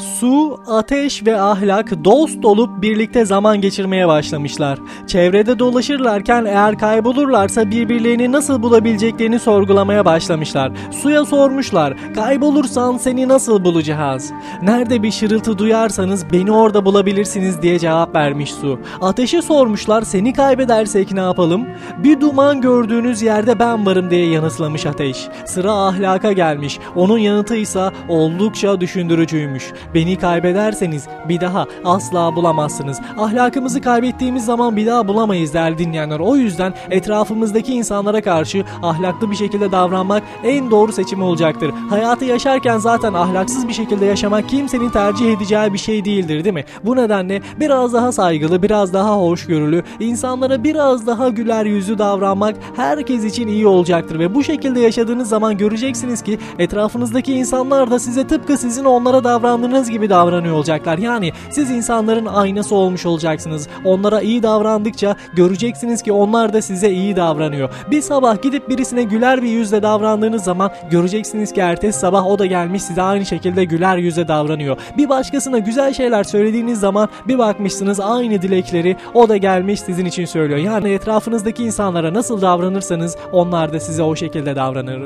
Su, ateş ve ahlak dost olup birlikte zaman geçirmeye başlamışlar. Çevrede dolaşırlarken eğer kaybolurlarsa birbirlerini nasıl bulabileceklerini sorgulamaya başlamışlar. Suya sormuşlar, kaybolursan seni nasıl bulacağız? Nerede bir şırıltı duyarsanız beni orada bulabilirsiniz diye cevap vermiş su. Ateşe sormuşlar, seni kaybedersek ne yapalım? Bir duman gördüğünüz yerde ben varım diye yanıtlamış ateş. Sıra ahlaka gelmiş. Onun yanıtı ise oldukça düşündürücüymüş. Beni kaybederseniz bir daha asla bulamazsınız. Ahlakımızı kaybettiğimiz zaman bir daha bulamayız değerli dinleyenler. O yüzden etrafımızdaki insanlara karşı ahlaklı bir şekilde davranmak en doğru seçim olacaktır. Hayatı yaşarken zaten ahlaksız bir şekilde yaşamak kimsenin tercih edeceği bir şey değildir değil mi? Bu nedenle biraz daha saygılı, biraz daha hoşgörülü, insanlara biraz daha güler yüzlü davranmak herkes için iyi olacaktır ve bu şekilde yaşadığınız zaman göreceksiniz ki etrafınızdaki insanlar da size tıpkı sizin onlara davrandığınız gibi davranıyor olacaklar. Yani siz insanların aynası olmuş olacaksınız. Onlara iyi davrandıkça göreceksiniz ki onlar da size iyi davranıyor. Bir sabah gidip birisine güler bir yüzle davrandığınız zaman göreceksiniz ki ertesi sabah o da gelmiş size aynı şekilde güler yüzle davranıyor. Bir başkasına güzel şeyler söylediğiniz zaman bir bakmışsınız aynı dilekleri o da gelmiş sizin için söylüyor. Yani etrafınızdaki insanlara nasıl davranırsanız onlar da size o şekilde davranır.